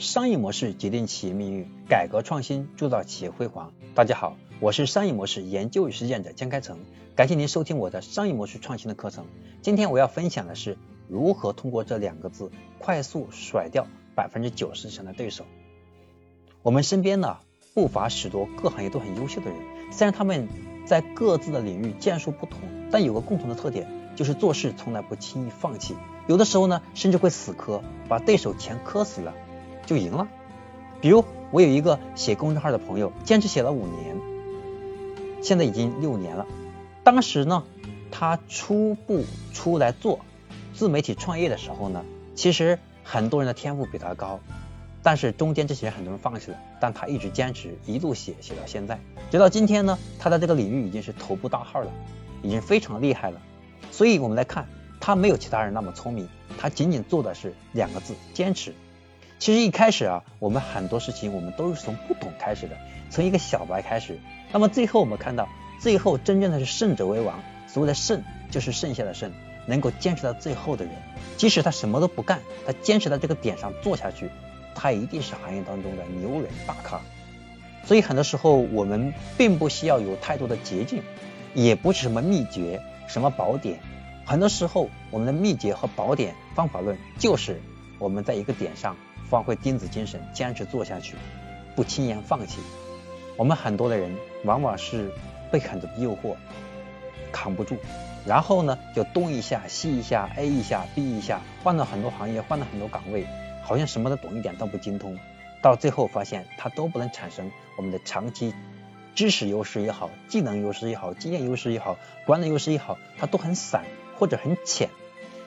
商业模式决定企业命运，改革创新铸造企业辉煌。大家好，我是商业模式研究与实践者江开成，感谢您收听我的商业模式创新的课程。今天我要分享的是如何通过这两个字快速甩掉百分之九十以上的对手。我们身边呢不乏许多各行业都很优秀的人，虽然他们在各自的领域建树不同，但有个共同的特点，就是做事从来不轻易放弃。有的时候呢，甚至会死磕，把对手钱磕死了，就赢了。比如我有一个写公众号的朋友，坚持写了五年，现在已经六年了。当时呢，他初步出来做自媒体创业的时候呢，其实很多人的天赋比他高，但是中间这些人很多人放弃了，但他一直坚持，一路写写到现在，直到今天呢，他在这个领域已经是头部大号了，已经非常厉害了。所以我们来看。他没有其他人那么聪明，他仅仅做的是两个字：坚持。其实一开始啊，我们很多事情我们都是从不懂开始的，从一个小白开始。那么最后我们看到，最后真正的是胜者为王。所谓的胜，就是剩下的胜，能够坚持到最后的人，即使他什么都不干，他坚持在这个点上做下去，他一定是行业当中的牛人大咖。所以很多时候我们并不需要有太多的捷径，也不是什么秘诀、什么宝典。很多时候，我们的秘诀和宝典方法论就是我们在一个点上发挥钉子精神，坚持做下去，不轻言放弃。我们很多的人往往是被很多的诱惑扛不住，然后呢就东一下西一下 A 一下 B 一下，换了很多行业，换了很多岗位，好像什么都懂一点都不精通，到最后发现它都不能产生我们的长期知识优势也好，技能优势也好，经验优势也好，管理优势也好，它都很散。或者很浅，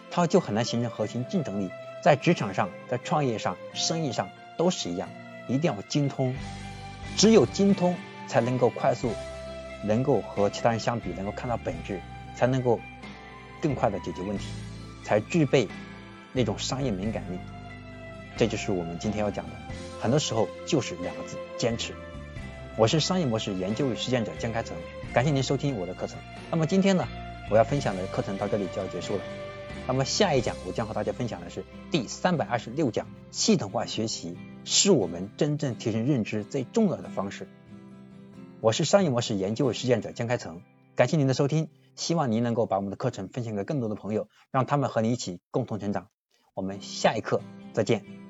它就很难形成核心竞争力。在职场上，在创业上、生意上都是一样，一定要精通。只有精通，才能够快速，能够和其他人相比，能够看到本质，才能够更快的解决问题，才具备那种商业敏感力。这就是我们今天要讲的，很多时候就是两个字：坚持。我是商业模式研究与实践者江开成，感谢您收听我的课程。那么今天呢？我要分享的课程到这里就要结束了。那么下一讲我将和大家分享的是第三百二十六讲：系统化学习是我们真正提升认知最重要的方式。我是商业模式研究实践者江开成，感谢您的收听，希望您能够把我们的课程分享给更多的朋友，让他们和你一起共同成长。我们下一课再见。